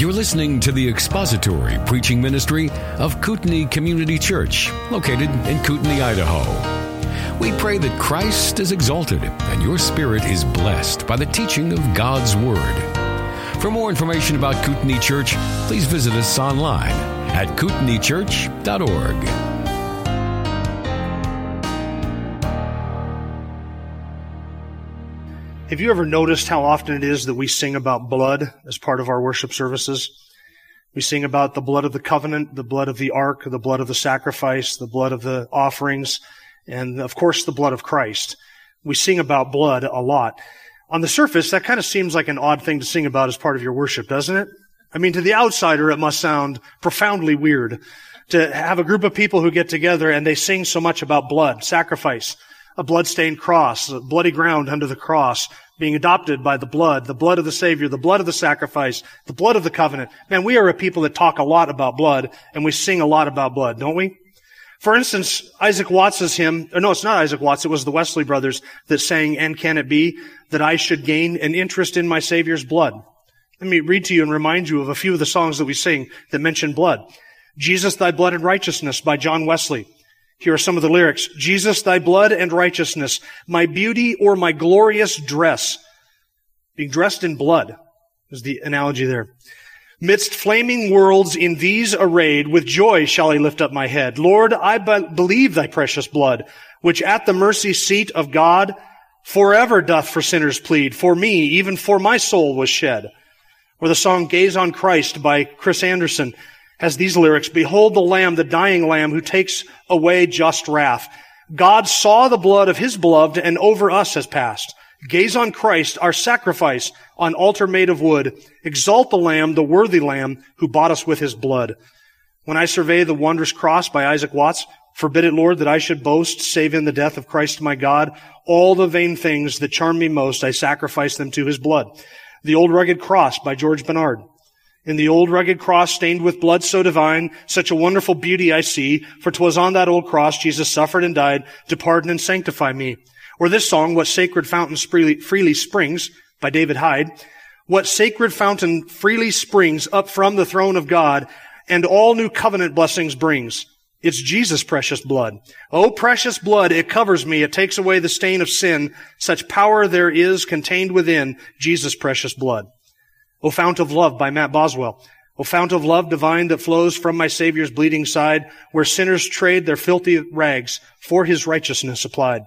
You're listening to the expository preaching ministry of Kootenai Community Church, located in Kootenai, Idaho. We pray that Christ is exalted and your spirit is blessed by the teaching of God's Word. For more information about Kootenai Church, please visit us online at kootenaichurch.org. Have you ever noticed how often it is that we sing about blood as part of our worship services? We sing about the blood of the covenant, the blood of the ark, the blood of the sacrifice, the blood of the offerings, and of course the blood of Christ. We sing about blood a lot. On the surface, that kind of seems like an odd thing to sing about as part of your worship, doesn't it? I mean, to the outsider, it must sound profoundly weird to have a group of people who get together and they sing so much about blood, sacrifice, a bloodstained cross, a bloody ground under the cross, being adopted by the blood, the blood of the Savior, the blood of the sacrifice, the blood of the covenant. Man, we are a people that talk a lot about blood and we sing a lot about blood, don't we? For instance, Isaac Watts's hymn, or no, it's not Isaac Watts, it was the Wesley brothers that sang, And can it be that I should gain an interest in my Savior's blood? Let me read to you and remind you of a few of the songs that we sing that mention blood. Jesus, Thy Blood and Righteousness by John Wesley. Here are some of the lyrics. Jesus, thy blood and righteousness, my beauty or my glorious dress. Being dressed in blood is the analogy there. Midst flaming worlds in these arrayed, with joy shall I lift up my head. Lord, I be- believe thy precious blood, which at the mercy seat of God forever doth for sinners plead. For me, even for my soul was shed. Or the song Gaze on Christ by Chris Anderson has these lyrics, Behold the Lamb, the dying Lamb, who takes away just wrath. God saw the blood of his beloved and over us has passed. Gaze on Christ, our sacrifice on altar made of wood. Exalt the Lamb, the worthy Lamb, who bought us with his blood. When I survey the wondrous cross by Isaac Watts, forbid it, Lord, that I should boast, save in the death of Christ my God. All the vain things that charm me most, I sacrifice them to his blood. The old rugged cross by George Bennard. In the old rugged cross stained with blood so divine, such a wonderful beauty I see, for 'twas on that old cross Jesus suffered and died to pardon and sanctify me. Or this song, What Sacred Fountain freely, Springs, by David Hyde. What sacred fountain freely springs up from the throne of God, and all new covenant blessings brings. It's Jesus' precious blood. Oh, precious blood, it covers me. It takes away the stain of sin. Such power there is contained within Jesus' precious blood. O fount of love by Matt Boswell. O fount of love divine that flows from my Savior's bleeding side, where sinners trade their filthy rags for his righteousness applied.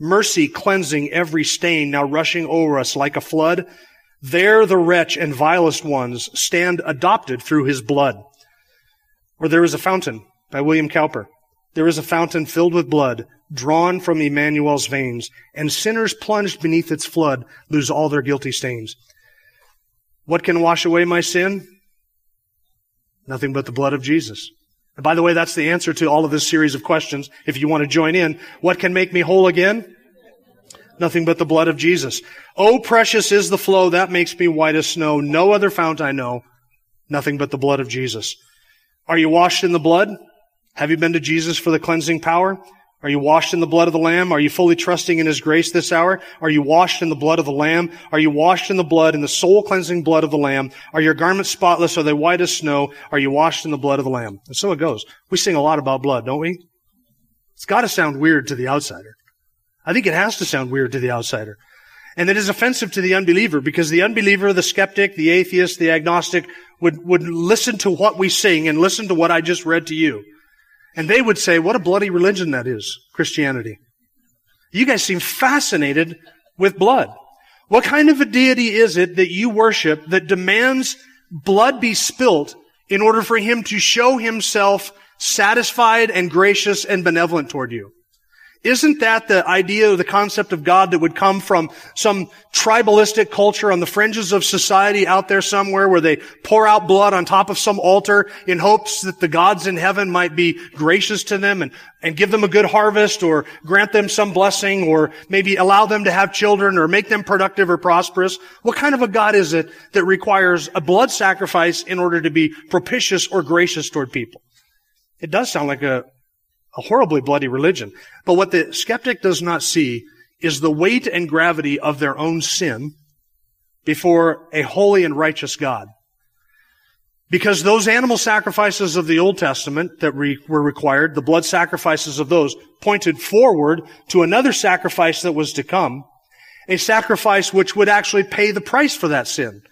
Mercy cleansing every stain now rushing over us like a flood. There the wretch and vilest ones stand adopted through his blood. Or there is a fountain by William Cowper. There is a fountain filled with blood, drawn from Emmanuel's veins, and sinners plunged beneath its flood lose all their guilty stains. What can wash away my sin? Nothing but the blood of Jesus. And by the way, that's the answer to all of this series of questions. If you want to join in, what can make me whole again? Nothing but the blood of Jesus. Oh, precious is the flow that makes me white as snow. No other fount I know. Nothing but the blood of Jesus. Are you washed in the blood? Have you been to Jesus for the cleansing power? Are you washed in the blood of the Lamb? Are you fully trusting in His grace this hour? Are you washed in the blood of the Lamb? Are you washed in the blood, in the soul cleansing blood of the Lamb? Are your garments spotless? Are they white as snow? Are you washed in the blood of the Lamb? And so it goes. We sing a lot about blood, don't we? It's gotta sound weird to the outsider. I think it has to sound weird to the outsider. And it is offensive to the unbeliever because the unbeliever, the skeptic, the atheist, the agnostic would, would listen to what we sing and listen to what I just read to you. And they would say, what a bloody religion that is, Christianity. You guys seem fascinated with blood. What kind of a deity is it that you worship that demands blood be spilt in order for him to show himself satisfied and gracious and benevolent toward you? Isn't that the idea or the concept of God that would come from some tribalistic culture on the fringes of society out there somewhere where they pour out blood on top of some altar in hopes that the gods in heaven might be gracious to them and, and give them a good harvest or grant them some blessing or maybe allow them to have children or make them productive or prosperous? What kind of a God is it that requires a blood sacrifice in order to be propitious or gracious toward people? It does sound like a, a horribly bloody religion. But what the skeptic does not see is the weight and gravity of their own sin before a holy and righteous God. Because those animal sacrifices of the Old Testament that re- were required, the blood sacrifices of those, pointed forward to another sacrifice that was to come, a sacrifice which would actually pay the price for that sin.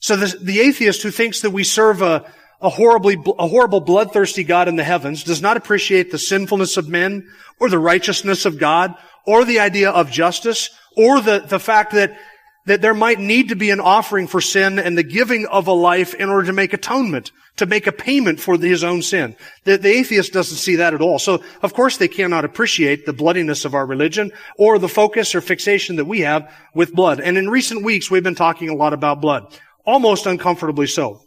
So the, the atheist who thinks that we serve a, a horribly, a horrible bloodthirsty God in the heavens does not appreciate the sinfulness of men or the righteousness of God or the idea of justice or the, the fact that that there might need to be an offering for sin and the giving of a life in order to make atonement, to make a payment for his own sin. The, the, atheist doesn't see that at all. So, of course, they cannot appreciate the bloodiness of our religion or the focus or fixation that we have with blood. And in recent weeks, we've been talking a lot about blood. Almost uncomfortably so.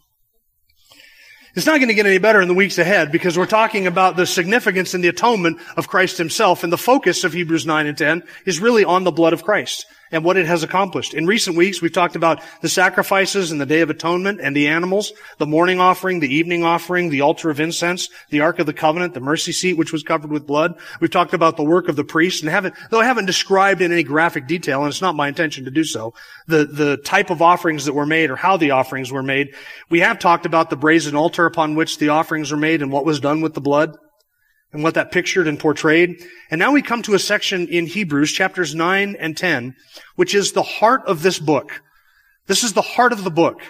It's not going to get any better in the weeks ahead because we're talking about the significance and the atonement of Christ himself. And the focus of Hebrews 9 and 10 is really on the blood of Christ and what it has accomplished. In recent weeks, we've talked about the sacrifices and the Day of Atonement and the animals, the morning offering, the evening offering, the altar of incense, the Ark of the Covenant, the mercy seat, which was covered with blood. We've talked about the work of the priest and haven't, though I haven't described in any graphic detail, and it's not my intention to do so, the, the type of offerings that were made or how the offerings were made. We have talked about the brazen altar upon which the offerings were made and what was done with the blood and what that pictured and portrayed. And now we come to a section in Hebrews chapters 9 and 10, which is the heart of this book. This is the heart of the book.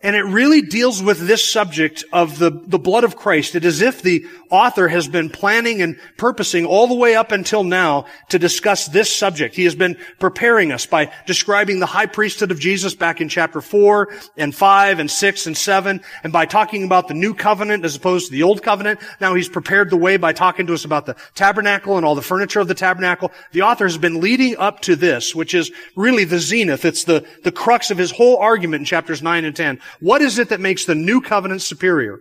And it really deals with this subject of the, the blood of Christ. It is if the author has been planning and purposing all the way up until now to discuss this subject. He has been preparing us by describing the high priesthood of Jesus back in chapter 4 and 5 and 6 and 7 and by talking about the new covenant as opposed to the old covenant. Now he's prepared the way by talking to us about the tabernacle and all the furniture of the tabernacle. The author has been leading up to this, which is really the zenith. It's the, the crux of his whole argument in chapters 9 and 10 what is it that makes the new covenant superior?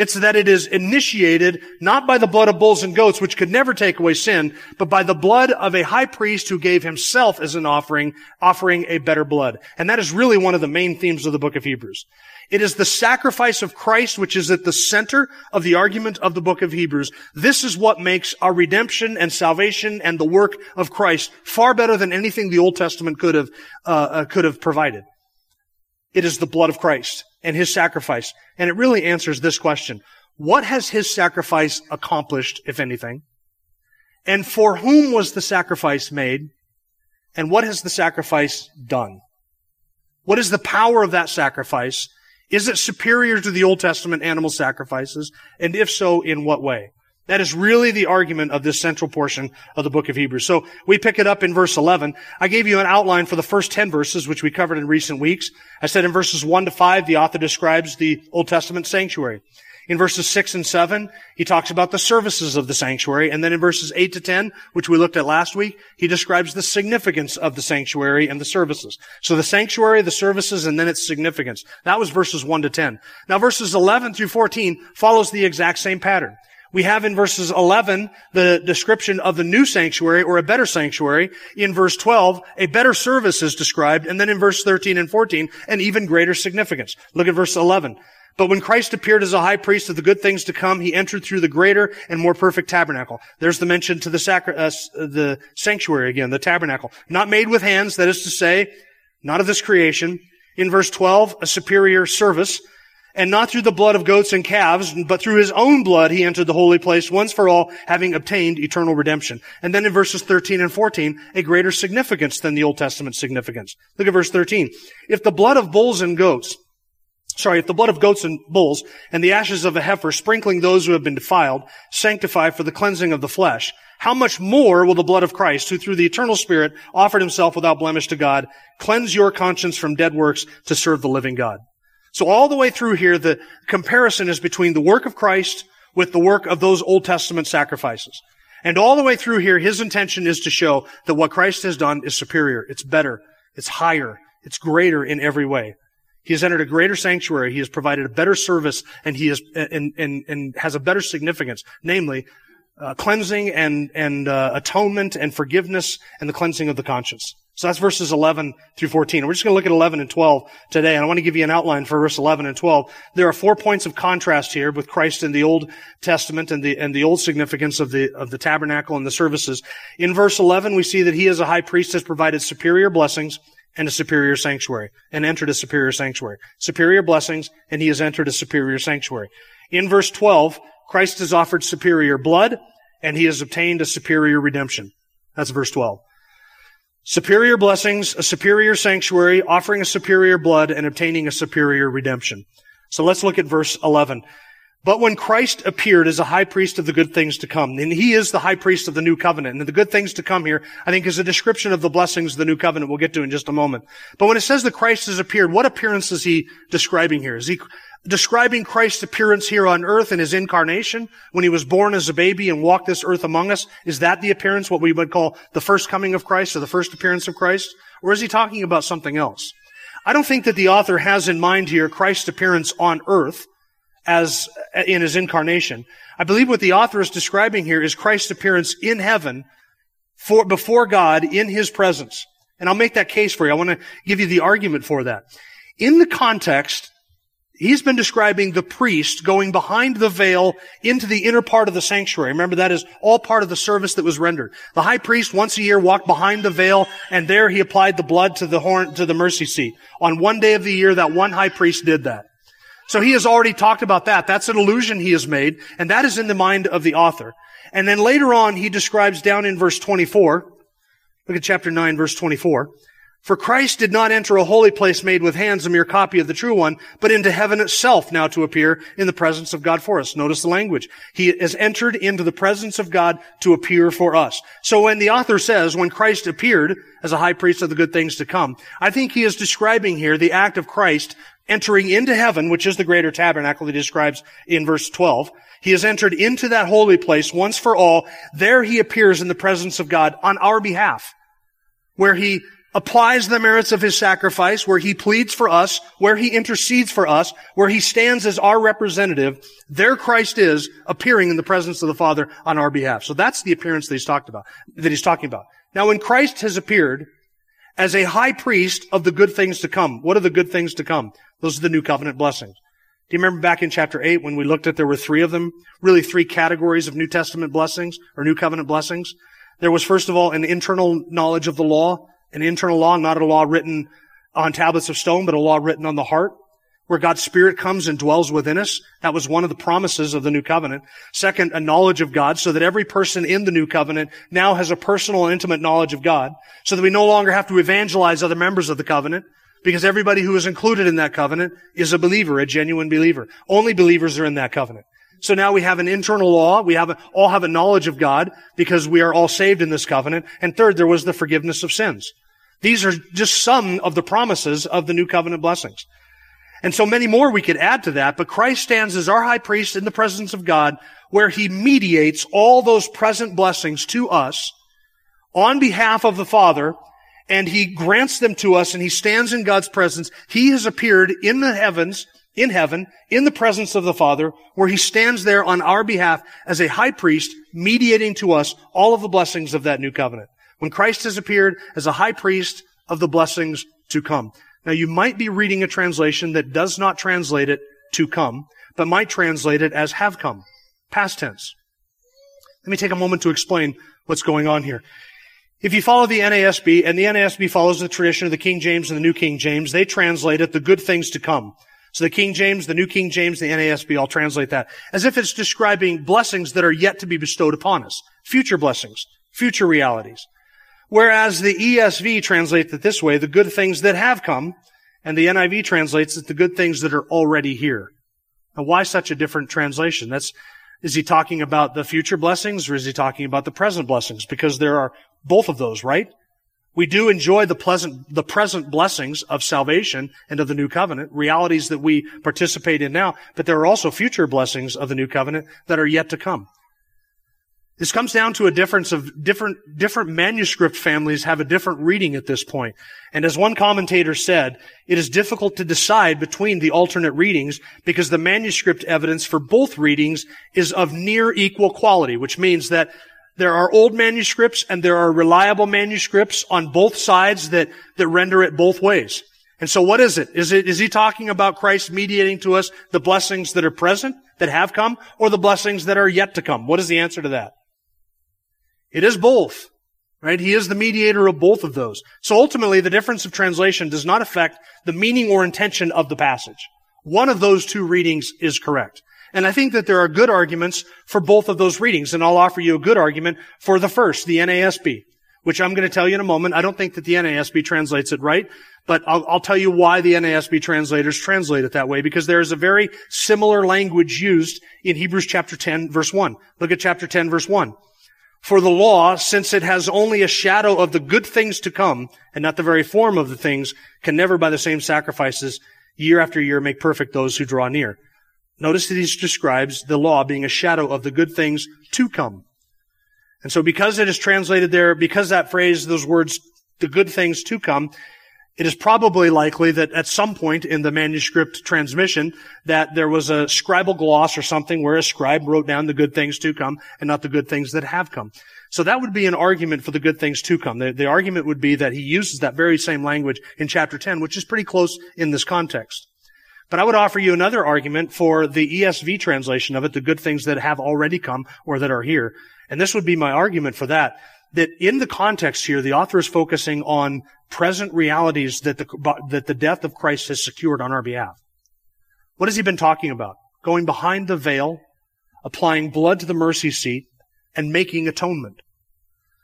It's that it is initiated not by the blood of bulls and goats, which could never take away sin, but by the blood of a high priest who gave himself as an offering, offering a better blood. And that is really one of the main themes of the book of Hebrews. It is the sacrifice of Christ which is at the center of the argument of the book of Hebrews. This is what makes our redemption and salvation and the work of Christ far better than anything the Old Testament could have, uh, uh, could have provided. It is the blood of Christ and his sacrifice. And it really answers this question. What has his sacrifice accomplished, if anything? And for whom was the sacrifice made? And what has the sacrifice done? What is the power of that sacrifice? Is it superior to the Old Testament animal sacrifices? And if so, in what way? That is really the argument of this central portion of the book of Hebrews. So we pick it up in verse 11. I gave you an outline for the first 10 verses, which we covered in recent weeks. I said in verses 1 to 5, the author describes the Old Testament sanctuary. In verses 6 and 7, he talks about the services of the sanctuary. And then in verses 8 to 10, which we looked at last week, he describes the significance of the sanctuary and the services. So the sanctuary, the services, and then its significance. That was verses 1 to 10. Now verses 11 through 14 follows the exact same pattern. We have in verses 11 the description of the new sanctuary or a better sanctuary. In verse 12, a better service is described. And then in verse 13 and 14, an even greater significance. Look at verse 11. But when Christ appeared as a high priest of the good things to come, he entered through the greater and more perfect tabernacle. There's the mention to the, sacri- uh, the sanctuary again, the tabernacle. Not made with hands, that is to say, not of this creation. In verse 12, a superior service and not through the blood of goats and calves, but through his own blood he entered the holy place once for all, having obtained eternal redemption. And then in verses 13 and 14, a greater significance than the Old Testament significance. Look at verse 13. If the blood of bulls and goats, sorry, if the blood of goats and bulls and the ashes of a heifer sprinkling those who have been defiled sanctify for the cleansing of the flesh, how much more will the blood of Christ, who through the eternal Spirit offered himself without blemish to God, cleanse your conscience from dead works to serve the living God? So all the way through here, the comparison is between the work of Christ with the work of those Old Testament sacrifices. And all the way through here, his intention is to show that what Christ has done is superior. It's better. It's higher. It's greater in every way. He has entered a greater sanctuary. He has provided a better service and he has, and, and, and has a better significance, namely, uh, cleansing and, and, uh, atonement and forgiveness and the cleansing of the conscience. So that's verses 11 through 14. We're just going to look at 11 and 12 today. And I want to give you an outline for verse 11 and 12. There are four points of contrast here with Christ in the Old Testament and the, and the old significance of the, of the tabernacle and the services. In verse 11, we see that he as a high priest has provided superior blessings and a superior sanctuary and entered a superior sanctuary. Superior blessings and he has entered a superior sanctuary. In verse 12, Christ has offered superior blood and he has obtained a superior redemption. That's verse 12. Superior blessings, a superior sanctuary, offering a superior blood and obtaining a superior redemption. So let's look at verse 11. But when Christ appeared as a high priest of the good things to come, and he is the high priest of the new covenant, and the good things to come here, I think is a description of the blessings of the new covenant we'll get to in just a moment. But when it says that Christ has appeared, what appearance is he describing here? Is he describing Christ's appearance here on earth in his incarnation, when he was born as a baby and walked this earth among us? Is that the appearance, what we would call the first coming of Christ or the first appearance of Christ? Or is he talking about something else? I don't think that the author has in mind here Christ's appearance on earth as in his incarnation. I believe what the author is describing here is Christ's appearance in heaven for, before God in his presence. And I'll make that case for you. I want to give you the argument for that. In the context, he's been describing the priest going behind the veil into the inner part of the sanctuary. Remember, that is all part of the service that was rendered. The high priest once a year walked behind the veil and there he applied the blood to the horn, to the mercy seat. On one day of the year, that one high priest did that. So he has already talked about that. That's an illusion he has made, and that is in the mind of the author. And then later on, he describes down in verse 24, look at chapter 9, verse 24. For Christ did not enter a holy place made with hands, a mere copy of the true one, but into heaven itself now to appear in the presence of God for us. Notice the language. He has entered into the presence of God to appear for us. So when the author says, when Christ appeared as a high priest of the good things to come, I think he is describing here the act of Christ entering into heaven, which is the greater tabernacle he describes in verse 12. He has entered into that holy place once for all. There he appears in the presence of God on our behalf, where he applies the merits of his sacrifice, where he pleads for us, where he intercedes for us, where he stands as our representative. There Christ is appearing in the presence of the Father on our behalf. So that's the appearance that he's talked about, that he's talking about. Now when Christ has appeared, as a high priest of the good things to come. What are the good things to come? Those are the new covenant blessings. Do you remember back in chapter 8 when we looked at there were three of them? Really three categories of New Testament blessings or New Covenant blessings. There was first of all an internal knowledge of the law, an internal law, not a law written on tablets of stone, but a law written on the heart where God's Spirit comes and dwells within us. That was one of the promises of the new covenant. Second, a knowledge of God so that every person in the new covenant now has a personal and intimate knowledge of God so that we no longer have to evangelize other members of the covenant because everybody who is included in that covenant is a believer, a genuine believer. Only believers are in that covenant. So now we have an internal law. We have a, all have a knowledge of God because we are all saved in this covenant. And third, there was the forgiveness of sins. These are just some of the promises of the new covenant blessings. And so many more we could add to that, but Christ stands as our high priest in the presence of God where he mediates all those present blessings to us on behalf of the Father and he grants them to us and he stands in God's presence. He has appeared in the heavens, in heaven, in the presence of the Father, where he stands there on our behalf as a high priest, mediating to us all of the blessings of that new covenant. When Christ has appeared as a high priest of the blessings to come. Now you might be reading a translation that does not translate it to come, but might translate it as have come. Past tense. Let me take a moment to explain what's going on here. If you follow the NASB, and the NASB follows the tradition of the King James and the New King James, they translate it the good things to come. So the King James, the New King James, the NASB all translate that as if it's describing blessings that are yet to be bestowed upon us. Future blessings. Future realities. Whereas the ESV translates it this way, the good things that have come, and the NIV translates it the good things that are already here. Now why such a different translation? That's, is he talking about the future blessings or is he talking about the present blessings? Because there are both of those, right? We do enjoy the pleasant, the present blessings of salvation and of the new covenant, realities that we participate in now, but there are also future blessings of the new covenant that are yet to come. This comes down to a difference of different, different manuscript families have a different reading at this point. And as one commentator said, it is difficult to decide between the alternate readings because the manuscript evidence for both readings is of near equal quality, which means that there are old manuscripts and there are reliable manuscripts on both sides that, that render it both ways. And so what is it? Is it, is he talking about Christ mediating to us the blessings that are present, that have come, or the blessings that are yet to come? What is the answer to that? It is both. Right? He is the mediator of both of those. So ultimately, the difference of translation does not affect the meaning or intention of the passage. One of those two readings is correct. And I think that there are good arguments for both of those readings, and I'll offer you a good argument for the first, the NASB, which I'm going to tell you in a moment. I don't think that the NASB translates it right, but I'll, I'll tell you why the NASB translators translate it that way, because there is a very similar language used in Hebrews chapter 10 verse 1. Look at chapter 10 verse 1. For the law, since it has only a shadow of the good things to come, and not the very form of the things, can never by the same sacrifices year after year make perfect those who draw near. Notice that he describes the law being a shadow of the good things to come. And so because it is translated there, because that phrase, those words, the good things to come, it is probably likely that at some point in the manuscript transmission that there was a scribal gloss or something where a scribe wrote down the good things to come and not the good things that have come. So that would be an argument for the good things to come. The, the argument would be that he uses that very same language in chapter 10, which is pretty close in this context. But I would offer you another argument for the ESV translation of it, the good things that have already come or that are here. And this would be my argument for that that in the context here, the author is focusing on present realities that the, that the death of Christ has secured on our behalf. What has he been talking about? Going behind the veil, applying blood to the mercy seat, and making atonement.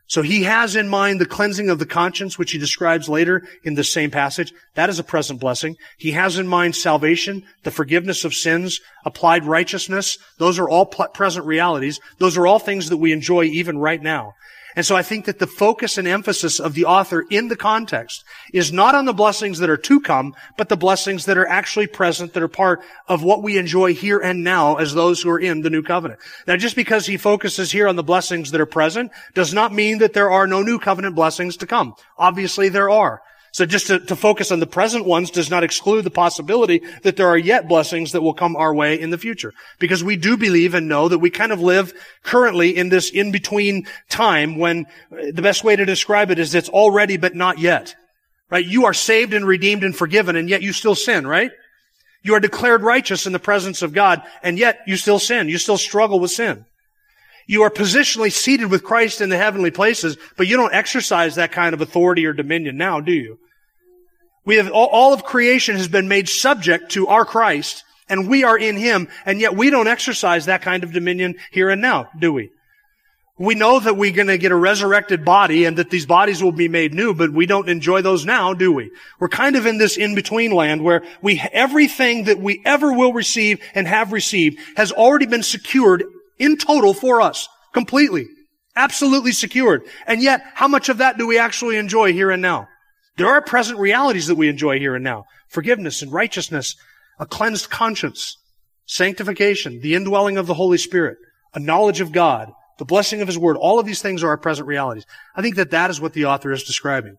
So he has in mind the cleansing of the conscience, which he describes later in the same passage. That is a present blessing. He has in mind salvation, the forgiveness of sins, applied righteousness. Those are all present realities. Those are all things that we enjoy even right now. And so I think that the focus and emphasis of the author in the context is not on the blessings that are to come, but the blessings that are actually present, that are part of what we enjoy here and now as those who are in the new covenant. Now, just because he focuses here on the blessings that are present does not mean that there are no new covenant blessings to come. Obviously there are. So just to, to, focus on the present ones does not exclude the possibility that there are yet blessings that will come our way in the future. Because we do believe and know that we kind of live currently in this in-between time when uh, the best way to describe it is it's already but not yet. Right? You are saved and redeemed and forgiven and yet you still sin, right? You are declared righteous in the presence of God and yet you still sin. You still struggle with sin. You are positionally seated with Christ in the heavenly places, but you don't exercise that kind of authority or dominion now, do you? We have, all of creation has been made subject to our Christ, and we are in Him, and yet we don't exercise that kind of dominion here and now, do we? We know that we're going to get a resurrected body and that these bodies will be made new, but we don't enjoy those now, do we? We're kind of in this in-between land where we, everything that we ever will receive and have received has already been secured in total for us. Completely. Absolutely secured. And yet, how much of that do we actually enjoy here and now? There are present realities that we enjoy here and now. Forgiveness and righteousness, a cleansed conscience, sanctification, the indwelling of the Holy Spirit, a knowledge of God, the blessing of His Word. All of these things are our present realities. I think that that is what the author is describing.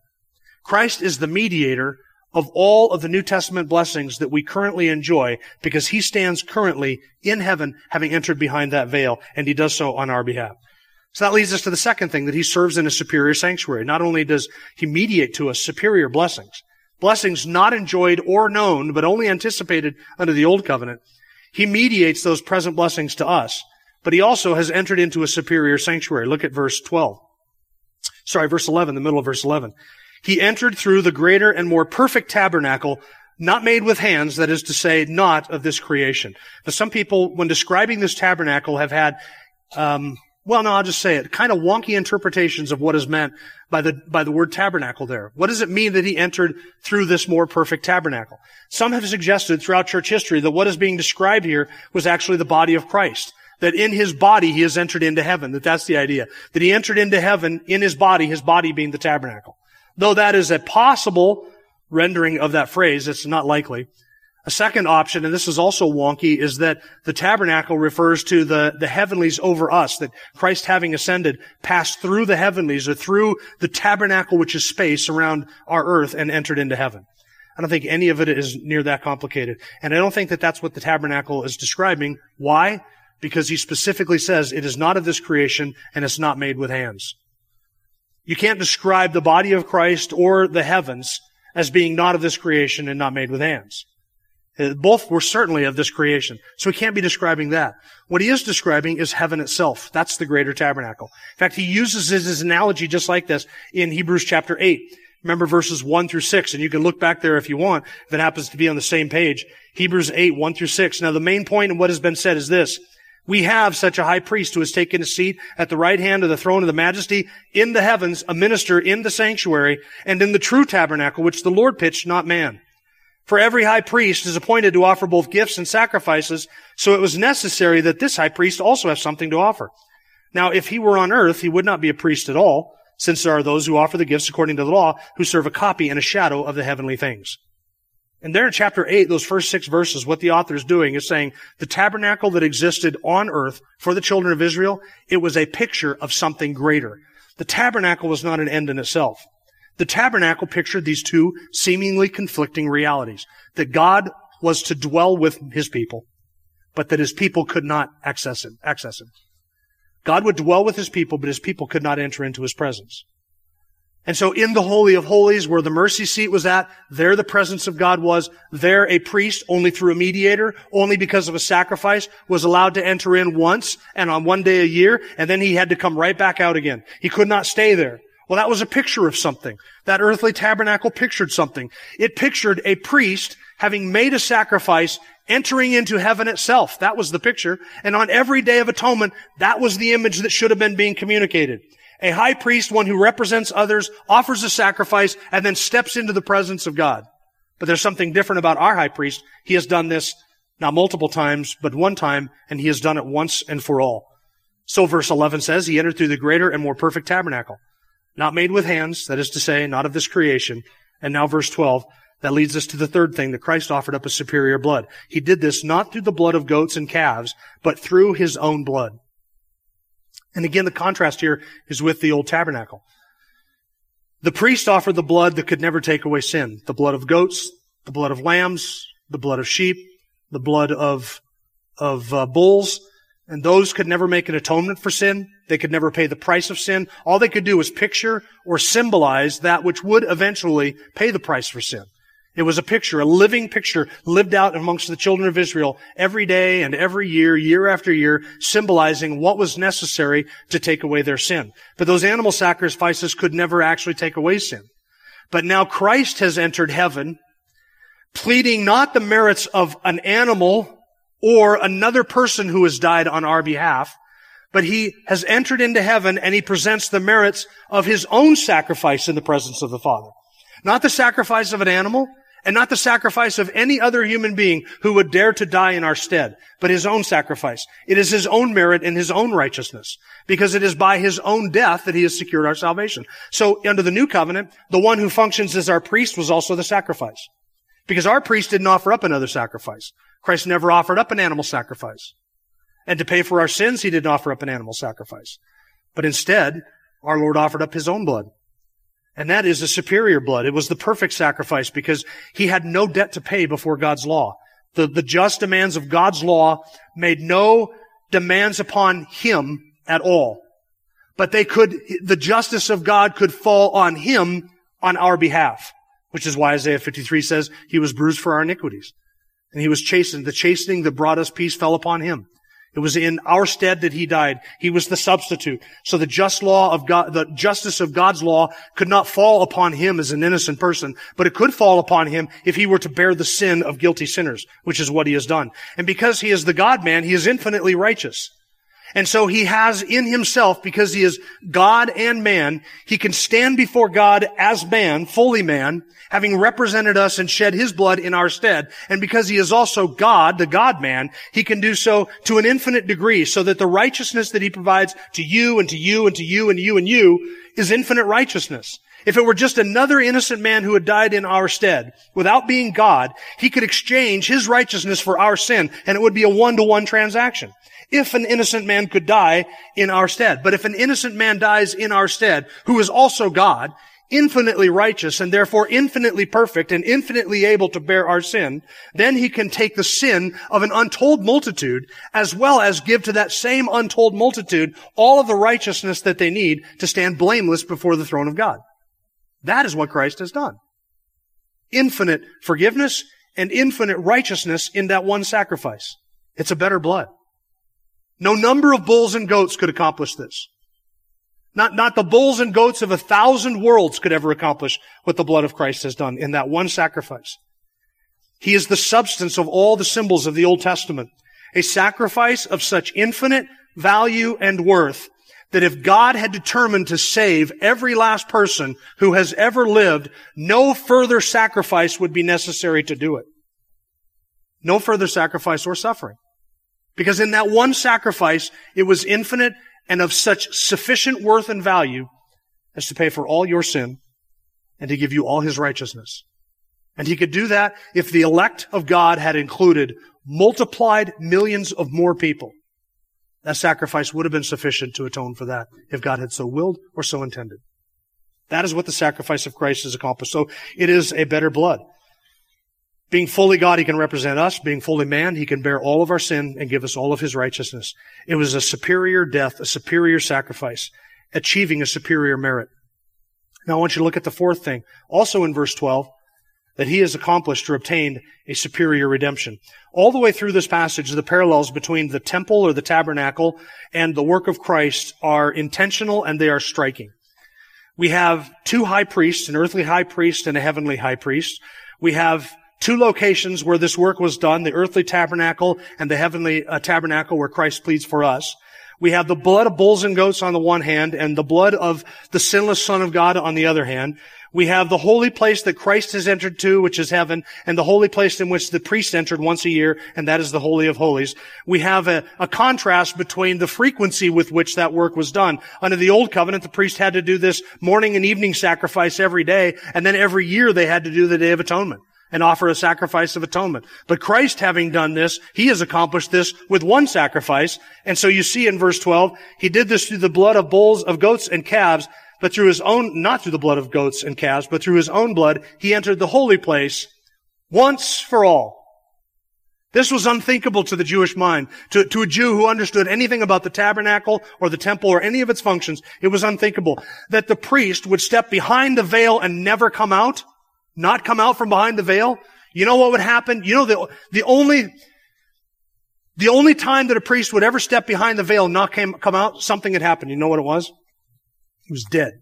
Christ is the mediator of all of the New Testament blessings that we currently enjoy because He stands currently in heaven having entered behind that veil and He does so on our behalf. So that leads us to the second thing that he serves in a superior sanctuary. Not only does he mediate to us superior blessings, blessings not enjoyed or known, but only anticipated under the old covenant, he mediates those present blessings to us. But he also has entered into a superior sanctuary. Look at verse 12. Sorry, verse 11, the middle of verse 11. He entered through the greater and more perfect tabernacle, not made with hands, that is to say, not of this creation. Now, some people, when describing this tabernacle, have had um, well, no, I'll just say it. Kind of wonky interpretations of what is meant by the, by the word tabernacle there. What does it mean that he entered through this more perfect tabernacle? Some have suggested throughout church history that what is being described here was actually the body of Christ. That in his body he has entered into heaven. That that's the idea. That he entered into heaven in his body, his body being the tabernacle. Though that is a possible rendering of that phrase, it's not likely. A second option, and this is also wonky, is that the tabernacle refers to the, the heavenlies over us, that Christ having ascended passed through the heavenlies or through the tabernacle, which is space around our earth and entered into heaven. I don't think any of it is near that complicated. And I don't think that that's what the tabernacle is describing. Why? Because he specifically says it is not of this creation and it's not made with hands. You can't describe the body of Christ or the heavens as being not of this creation and not made with hands. Uh, Both were certainly of this creation. So he can't be describing that. What he is describing is heaven itself. That's the greater tabernacle. In fact, he uses his analogy just like this in Hebrews chapter 8. Remember verses 1 through 6, and you can look back there if you want, if it happens to be on the same page. Hebrews 8, 1 through 6. Now the main point in what has been said is this. We have such a high priest who has taken a seat at the right hand of the throne of the majesty in the heavens, a minister in the sanctuary, and in the true tabernacle which the Lord pitched, not man. For every high priest is appointed to offer both gifts and sacrifices, so it was necessary that this high priest also have something to offer. Now, if he were on earth, he would not be a priest at all, since there are those who offer the gifts according to the law, who serve a copy and a shadow of the heavenly things. And there in chapter 8, those first six verses, what the author is doing is saying the tabernacle that existed on earth for the children of Israel, it was a picture of something greater. The tabernacle was not an end in itself. The tabernacle pictured these two seemingly conflicting realities. That God was to dwell with his people, but that his people could not access him, access him. God would dwell with his people, but his people could not enter into his presence. And so in the Holy of Holies, where the mercy seat was at, there the presence of God was. There a priest, only through a mediator, only because of a sacrifice, was allowed to enter in once and on one day a year, and then he had to come right back out again. He could not stay there. Well, that was a picture of something. That earthly tabernacle pictured something. It pictured a priest having made a sacrifice, entering into heaven itself. That was the picture. And on every day of atonement, that was the image that should have been being communicated. A high priest, one who represents others, offers a sacrifice, and then steps into the presence of God. But there's something different about our high priest. He has done this not multiple times, but one time, and he has done it once and for all. So verse 11 says, he entered through the greater and more perfect tabernacle, not made with hands, that is to say, not of this creation. And now verse 12, that leads us to the third thing, that Christ offered up a superior blood. He did this not through the blood of goats and calves, but through his own blood. And again, the contrast here is with the old tabernacle. The priest offered the blood that could never take away sin. The blood of goats, the blood of lambs, the blood of sheep, the blood of, of uh, bulls, and those could never make an atonement for sin. They could never pay the price of sin. All they could do was picture or symbolize that which would eventually pay the price for sin. It was a picture, a living picture lived out amongst the children of Israel every day and every year, year after year, symbolizing what was necessary to take away their sin. But those animal sacrifices could never actually take away sin. But now Christ has entered heaven, pleading not the merits of an animal or another person who has died on our behalf, but he has entered into heaven and he presents the merits of his own sacrifice in the presence of the Father. Not the sacrifice of an animal, and not the sacrifice of any other human being who would dare to die in our stead, but his own sacrifice. It is his own merit and his own righteousness, because it is by his own death that he has secured our salvation. So under the new covenant, the one who functions as our priest was also the sacrifice. Because our priest didn't offer up another sacrifice. Christ never offered up an animal sacrifice. And to pay for our sins, he didn't offer up an animal sacrifice. But instead, our Lord offered up his own blood. And that is a superior blood. It was the perfect sacrifice because he had no debt to pay before God's law. The, the just demands of God's law made no demands upon him at all. But they could, the justice of God could fall on him on our behalf, which is why Isaiah 53 says he was bruised for our iniquities. And he was chastened. The chastening that brought us peace fell upon him. It was in our stead that he died. He was the substitute. So the just law of God, the justice of God's law could not fall upon him as an innocent person, but it could fall upon him if he were to bear the sin of guilty sinners, which is what he has done. And because he is the God man, he is infinitely righteous. And so he has in himself, because he is God and man, he can stand before God as man, fully man, having represented us and shed his blood in our stead. And because he is also God, the God man, he can do so to an infinite degree so that the righteousness that he provides to you and to you and to you and you and you is infinite righteousness. If it were just another innocent man who had died in our stead, without being God, he could exchange his righteousness for our sin, and it would be a one-to-one transaction if an innocent man could die in our stead. But if an innocent man dies in our stead, who is also God, infinitely righteous and therefore infinitely perfect and infinitely able to bear our sin, then he can take the sin of an untold multitude as well as give to that same untold multitude all of the righteousness that they need to stand blameless before the throne of God. That is what Christ has done. Infinite forgiveness, and infinite righteousness in that one sacrifice. It's a better blood. No number of bulls and goats could accomplish this. Not, not the bulls and goats of a thousand worlds could ever accomplish what the blood of Christ has done in that one sacrifice. He is the substance of all the symbols of the Old Testament. A sacrifice of such infinite value and worth that if God had determined to save every last person who has ever lived, no further sacrifice would be necessary to do it. No further sacrifice or suffering. Because in that one sacrifice, it was infinite and of such sufficient worth and value as to pay for all your sin and to give you all his righteousness. And he could do that if the elect of God had included multiplied millions of more people. That sacrifice would have been sufficient to atone for that if God had so willed or so intended. That is what the sacrifice of Christ has accomplished. So it is a better blood. Being fully God, He can represent us. Being fully man, He can bear all of our sin and give us all of His righteousness. It was a superior death, a superior sacrifice, achieving a superior merit. Now I want you to look at the fourth thing. Also in verse 12, that he has accomplished or obtained a superior redemption. All the way through this passage, the parallels between the temple or the tabernacle and the work of Christ are intentional and they are striking. We have two high priests, an earthly high priest and a heavenly high priest. We have two locations where this work was done, the earthly tabernacle and the heavenly uh, tabernacle where Christ pleads for us. We have the blood of bulls and goats on the one hand and the blood of the sinless Son of God on the other hand. We have the holy place that Christ has entered to, which is heaven, and the holy place in which the priest entered once a year, and that is the Holy of Holies. We have a, a, contrast between the frequency with which that work was done. Under the Old Covenant, the priest had to do this morning and evening sacrifice every day, and then every year they had to do the Day of Atonement and offer a sacrifice of atonement. But Christ having done this, He has accomplished this with one sacrifice. And so you see in verse 12, He did this through the blood of bulls, of goats and calves, but through his own, not through the blood of goats and calves, but through his own blood, he entered the holy place once for all. This was unthinkable to the Jewish mind. To, to, a Jew who understood anything about the tabernacle or the temple or any of its functions, it was unthinkable that the priest would step behind the veil and never come out, not come out from behind the veil. You know what would happen? You know, the, the only, the only time that a priest would ever step behind the veil and not came, come out, something had happened. You know what it was? He was dead.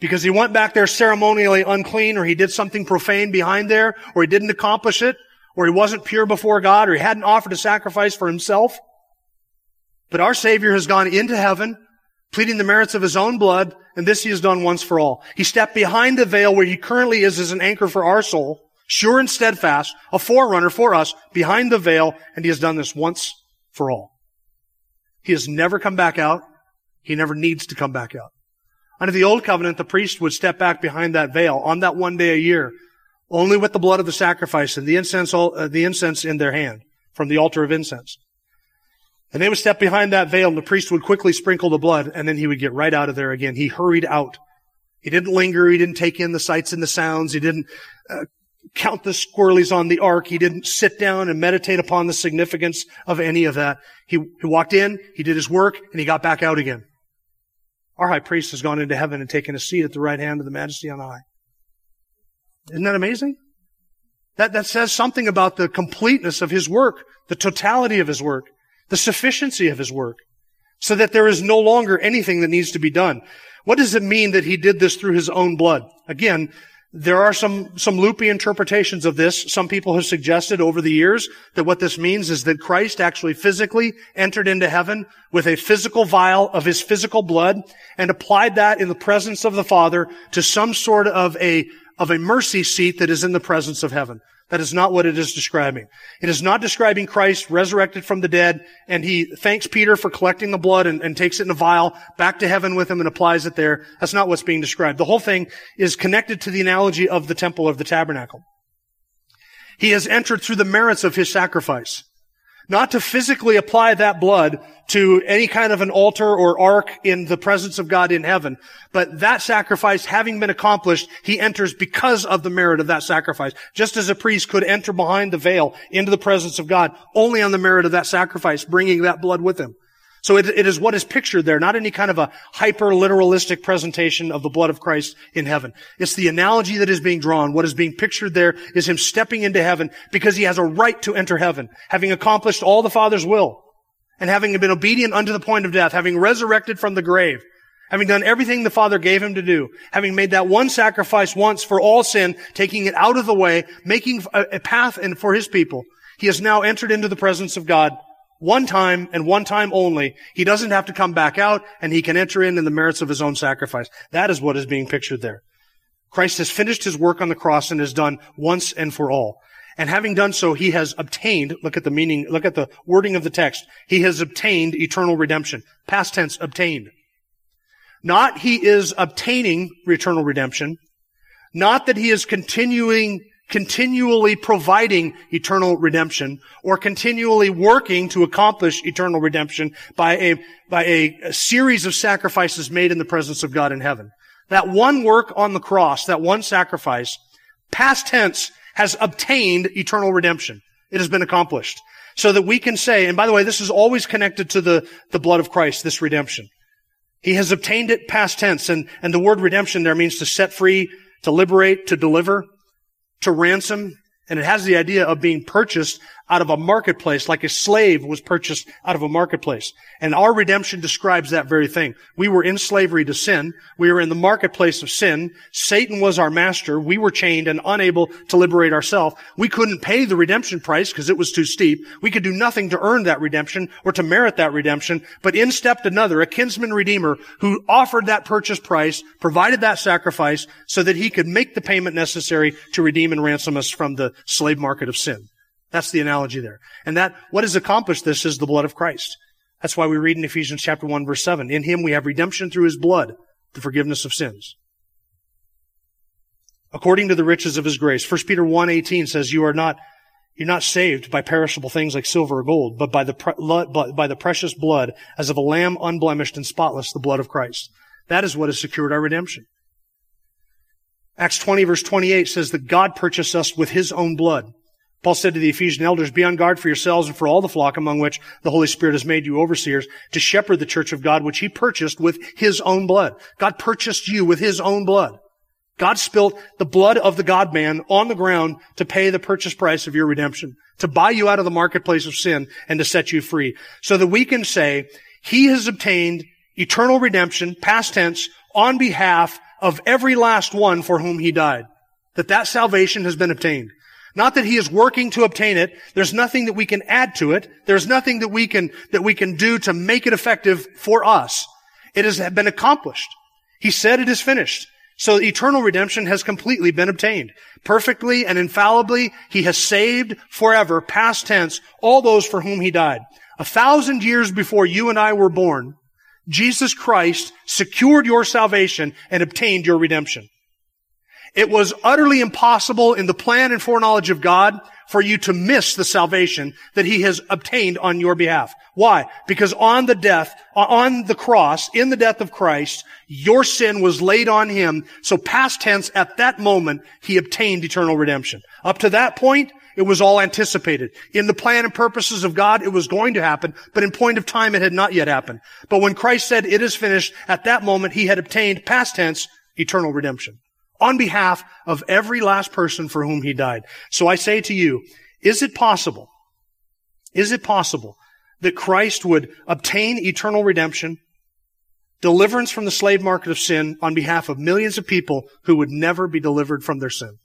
Because he went back there ceremonially unclean, or he did something profane behind there, or he didn't accomplish it, or he wasn't pure before God, or he hadn't offered a sacrifice for himself. But our Savior has gone into heaven, pleading the merits of his own blood, and this he has done once for all. He stepped behind the veil where he currently is as an anchor for our soul, sure and steadfast, a forerunner for us, behind the veil, and he has done this once for all. He has never come back out. He never needs to come back out. Under the old covenant, the priest would step back behind that veil on that one day a year, only with the blood of the sacrifice and the incense, uh, the incense in their hand from the altar of incense. And they would step behind that veil and the priest would quickly sprinkle the blood and then he would get right out of there again. He hurried out. He didn't linger. He didn't take in the sights and the sounds. He didn't uh, count the squirrelies on the ark. He didn't sit down and meditate upon the significance of any of that. He, he walked in, he did his work, and he got back out again. Our high priest has gone into heaven and taken a seat at the right hand of the majesty on high. Isn't that amazing? That, that says something about the completeness of his work, the totality of his work, the sufficiency of his work, so that there is no longer anything that needs to be done. What does it mean that he did this through his own blood? Again, there are some, some loopy interpretations of this. Some people have suggested over the years that what this means is that Christ actually physically entered into heaven with a physical vial of his physical blood and applied that in the presence of the Father to some sort of a, of a mercy seat that is in the presence of heaven. That is not what it is describing. It is not describing Christ resurrected from the dead and he thanks Peter for collecting the blood and, and, takes it in a vial back to heaven with him and applies it there. That's not what's being described. The whole thing is connected to the analogy of the temple of the tabernacle. He has entered through the merits of his sacrifice. Not to physically apply that blood to any kind of an altar or ark in the presence of God in heaven. But that sacrifice having been accomplished, he enters because of the merit of that sacrifice. Just as a priest could enter behind the veil into the presence of God only on the merit of that sacrifice, bringing that blood with him. So it, it is what is pictured there, not any kind of a hyper literalistic presentation of the blood of Christ in heaven. It's the analogy that is being drawn. What is being pictured there is him stepping into heaven because he has a right to enter heaven, having accomplished all the Father's will and having been obedient unto the point of death, having resurrected from the grave, having done everything the Father gave him to do, having made that one sacrifice once for all sin, taking it out of the way, making a, path for his people. He has now entered into the presence of God one time and one time only. He doesn't have to come back out and he can enter in in the merits of his own sacrifice. That is what is being pictured there. Christ has finished his work on the cross and has done once and for all. And having done so, he has obtained, look at the meaning, look at the wording of the text. He has obtained eternal redemption. Past tense, obtained. Not he is obtaining eternal redemption. Not that he is continuing continually providing eternal redemption or continually working to accomplish eternal redemption by a, by a, a, series of sacrifices made in the presence of God in heaven. That one work on the cross, that one sacrifice, past tense, has obtained eternal redemption. It has been accomplished. So that we can say, and by the way, this is always connected to the, the blood of Christ, this redemption. He has obtained it past tense, and, and the word redemption there means to set free, to liberate, to deliver to ransom, and it has the idea of being purchased out of a marketplace, like a slave was purchased out of a marketplace. And our redemption describes that very thing. We were in slavery to sin. We were in the marketplace of sin. Satan was our master. We were chained and unable to liberate ourselves. We couldn't pay the redemption price because it was too steep. We could do nothing to earn that redemption or to merit that redemption. But in stepped another, a kinsman redeemer who offered that purchase price, provided that sacrifice so that he could make the payment necessary to redeem and ransom us from the slave market of sin. That's the analogy there. And that, what has accomplished this is the blood of Christ. That's why we read in Ephesians chapter 1 verse 7, in him we have redemption through his blood, the forgiveness of sins. According to the riches of his grace. 1 Peter 1:18 says you are not you're not saved by perishable things like silver or gold, but by the pre- by the precious blood as of a lamb unblemished and spotless, the blood of Christ. That is what has secured our redemption. Acts 20 verse 28 says that God purchased us with his own blood. Paul said to the Ephesian elders, be on guard for yourselves and for all the flock among which the Holy Spirit has made you overseers to shepherd the church of God, which he purchased with his own blood. God purchased you with his own blood. God spilt the blood of the God man on the ground to pay the purchase price of your redemption, to buy you out of the marketplace of sin and to set you free. So that we can say, he has obtained eternal redemption, past tense, on behalf of every last one for whom he died. That that salvation has been obtained. Not that he is working to obtain it. There's nothing that we can add to it. There's nothing that we can, that we can do to make it effective for us. It has been accomplished. He said it is finished. So eternal redemption has completely been obtained. Perfectly and infallibly, he has saved forever, past tense, all those for whom he died. A thousand years before you and I were born, Jesus Christ secured your salvation and obtained your redemption. It was utterly impossible in the plan and foreknowledge of God for you to miss the salvation that he has obtained on your behalf. Why? Because on the death, on the cross, in the death of Christ, your sin was laid on him. So past tense, at that moment, he obtained eternal redemption. Up to that point, it was all anticipated. In the plan and purposes of God, it was going to happen, but in point of time, it had not yet happened. But when Christ said, it is finished, at that moment, he had obtained, past tense, eternal redemption on behalf of every last person for whom he died. So I say to you, is it possible, is it possible that Christ would obtain eternal redemption, deliverance from the slave market of sin on behalf of millions of people who would never be delivered from their sin?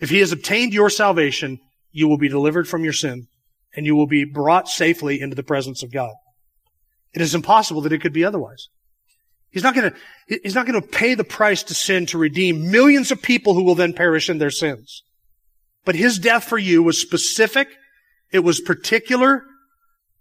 If he has obtained your salvation, you will be delivered from your sin and you will be brought safely into the presence of God. It is impossible that it could be otherwise. He's not going to, he's not going to pay the price to sin to redeem millions of people who will then perish in their sins. But his death for you was specific. It was particular.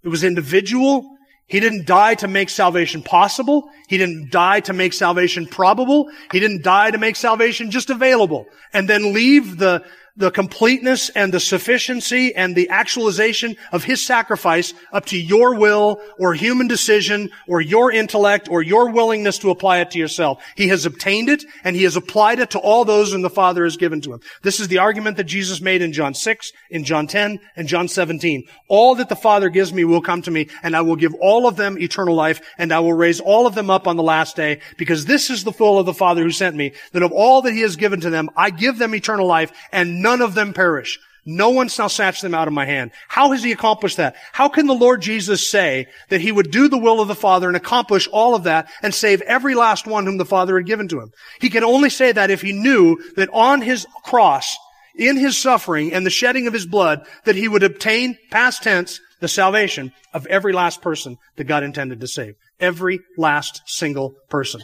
It was individual. He didn't die to make salvation possible. He didn't die to make salvation probable. He didn't die to make salvation just available and then leave the, the completeness and the sufficiency and the actualization of his sacrifice up to your will or human decision or your intellect or your willingness to apply it to yourself. He has obtained it and he has applied it to all those whom the Father has given to him. This is the argument that Jesus made in John 6, in John 10, and John 17. All that the Father gives me will come to me and I will give all of them eternal life and I will raise all of them up on the last day because this is the will of the Father who sent me, that of all that he has given to them, I give them eternal life and none of them perish. No one shall snatch them out of my hand. How has he accomplished that? How can the Lord Jesus say that he would do the will of the Father and accomplish all of that and save every last one whom the Father had given to him? He can only say that if he knew that on his cross, in his suffering and the shedding of his blood, that he would obtain, past tense, the salvation of every last person that God intended to save. Every last single person.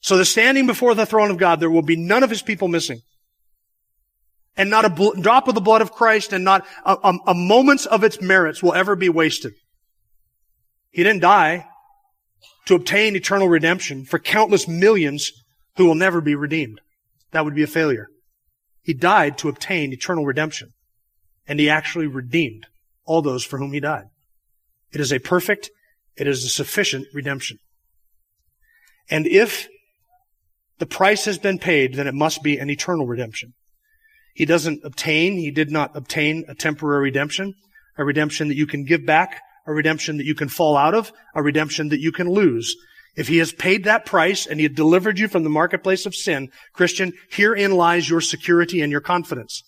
So the standing before the throne of God, there will be none of his people missing and not a bl- drop of the blood of Christ and not a, a, a moments of its merits will ever be wasted. He didn't die to obtain eternal redemption for countless millions who will never be redeemed. That would be a failure. He died to obtain eternal redemption. And he actually redeemed all those for whom he died. It is a perfect, it is a sufficient redemption. And if the price has been paid, then it must be an eternal redemption. He doesn't obtain, he did not obtain a temporary redemption, a redemption that you can give back, a redemption that you can fall out of, a redemption that you can lose. If he has paid that price and he had delivered you from the marketplace of sin, Christian, herein lies your security and your confidence.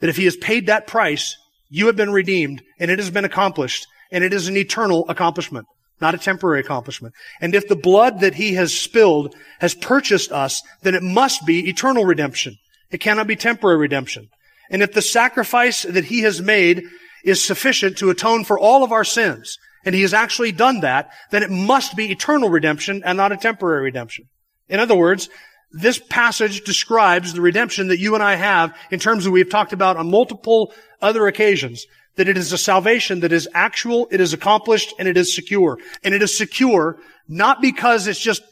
That if he has paid that price, you have been redeemed and it has been accomplished and it is an eternal accomplishment, not a temporary accomplishment. And if the blood that he has spilled has purchased us, then it must be eternal redemption. It cannot be temporary redemption. And if the sacrifice that he has made is sufficient to atone for all of our sins, and he has actually done that, then it must be eternal redemption and not a temporary redemption. In other words, this passage describes the redemption that you and I have in terms that we've talked about on multiple other occasions, that it is a salvation that is actual, it is accomplished, and it is secure. And it is secure not because it's just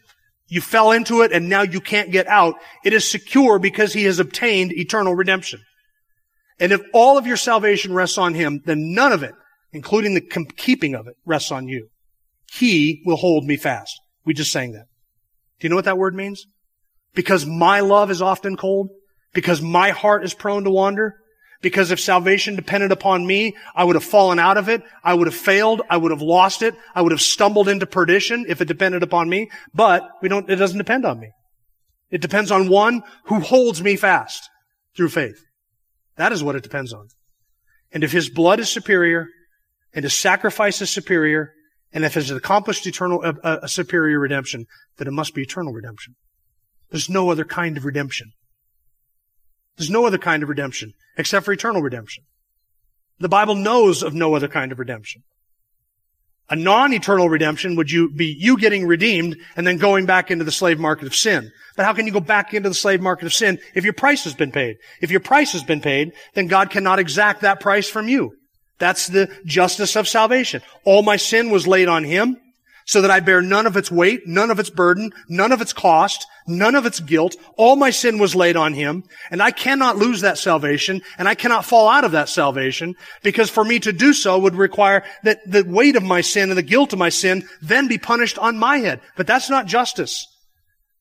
you fell into it and now you can't get out. It is secure because he has obtained eternal redemption. And if all of your salvation rests on him, then none of it, including the keeping of it, rests on you. He will hold me fast. We just sang that. Do you know what that word means? Because my love is often cold, because my heart is prone to wander, because if salvation depended upon me, I would have fallen out of it. I would have failed. I would have lost it. I would have stumbled into perdition if it depended upon me. But we don't, it doesn't depend on me. It depends on one who holds me fast through faith. That is what it depends on. And if his blood is superior and his sacrifice is superior, and if it's accomplished eternal, a, a superior redemption, then it must be eternal redemption. There's no other kind of redemption. There's no other kind of redemption except for eternal redemption. The Bible knows of no other kind of redemption. A non-eternal redemption would you be you getting redeemed and then going back into the slave market of sin. But how can you go back into the slave market of sin if your price has been paid? If your price has been paid, then God cannot exact that price from you. That's the justice of salvation. All my sin was laid on Him so that I bear none of its weight, none of its burden, none of its cost, none of its guilt. All my sin was laid on him, and I cannot lose that salvation, and I cannot fall out of that salvation, because for me to do so would require that the weight of my sin and the guilt of my sin then be punished on my head. But that's not justice.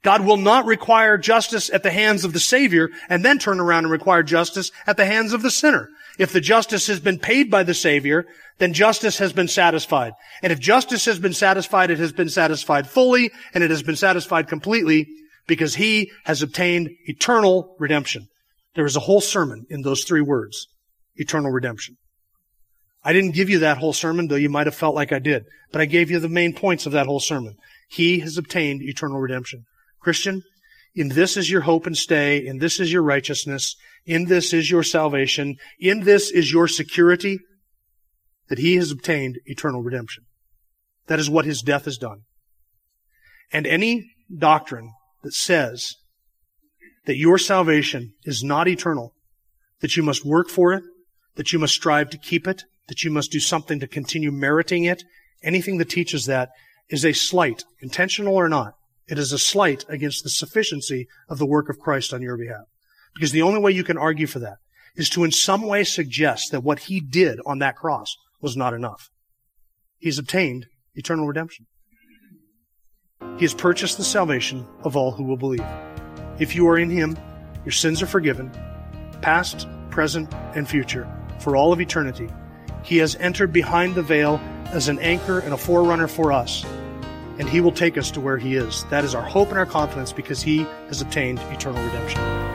God will not require justice at the hands of the Savior and then turn around and require justice at the hands of the sinner. If the justice has been paid by the Savior, then justice has been satisfied. And if justice has been satisfied, it has been satisfied fully, and it has been satisfied completely, because He has obtained eternal redemption. There is a whole sermon in those three words. Eternal redemption. I didn't give you that whole sermon, though you might have felt like I did, but I gave you the main points of that whole sermon. He has obtained eternal redemption. Christian, in this is your hope and stay. In this is your righteousness. In this is your salvation. In this is your security that he has obtained eternal redemption. That is what his death has done. And any doctrine that says that your salvation is not eternal, that you must work for it, that you must strive to keep it, that you must do something to continue meriting it, anything that teaches that is a slight, intentional or not. It is a slight against the sufficiency of the work of Christ on your behalf. Because the only way you can argue for that is to in some way suggest that what he did on that cross was not enough. He's obtained eternal redemption. He has purchased the salvation of all who will believe. If you are in him, your sins are forgiven, past, present, and future, for all of eternity. He has entered behind the veil as an anchor and a forerunner for us, and he will take us to where he is. That is our hope and our confidence because he has obtained eternal redemption.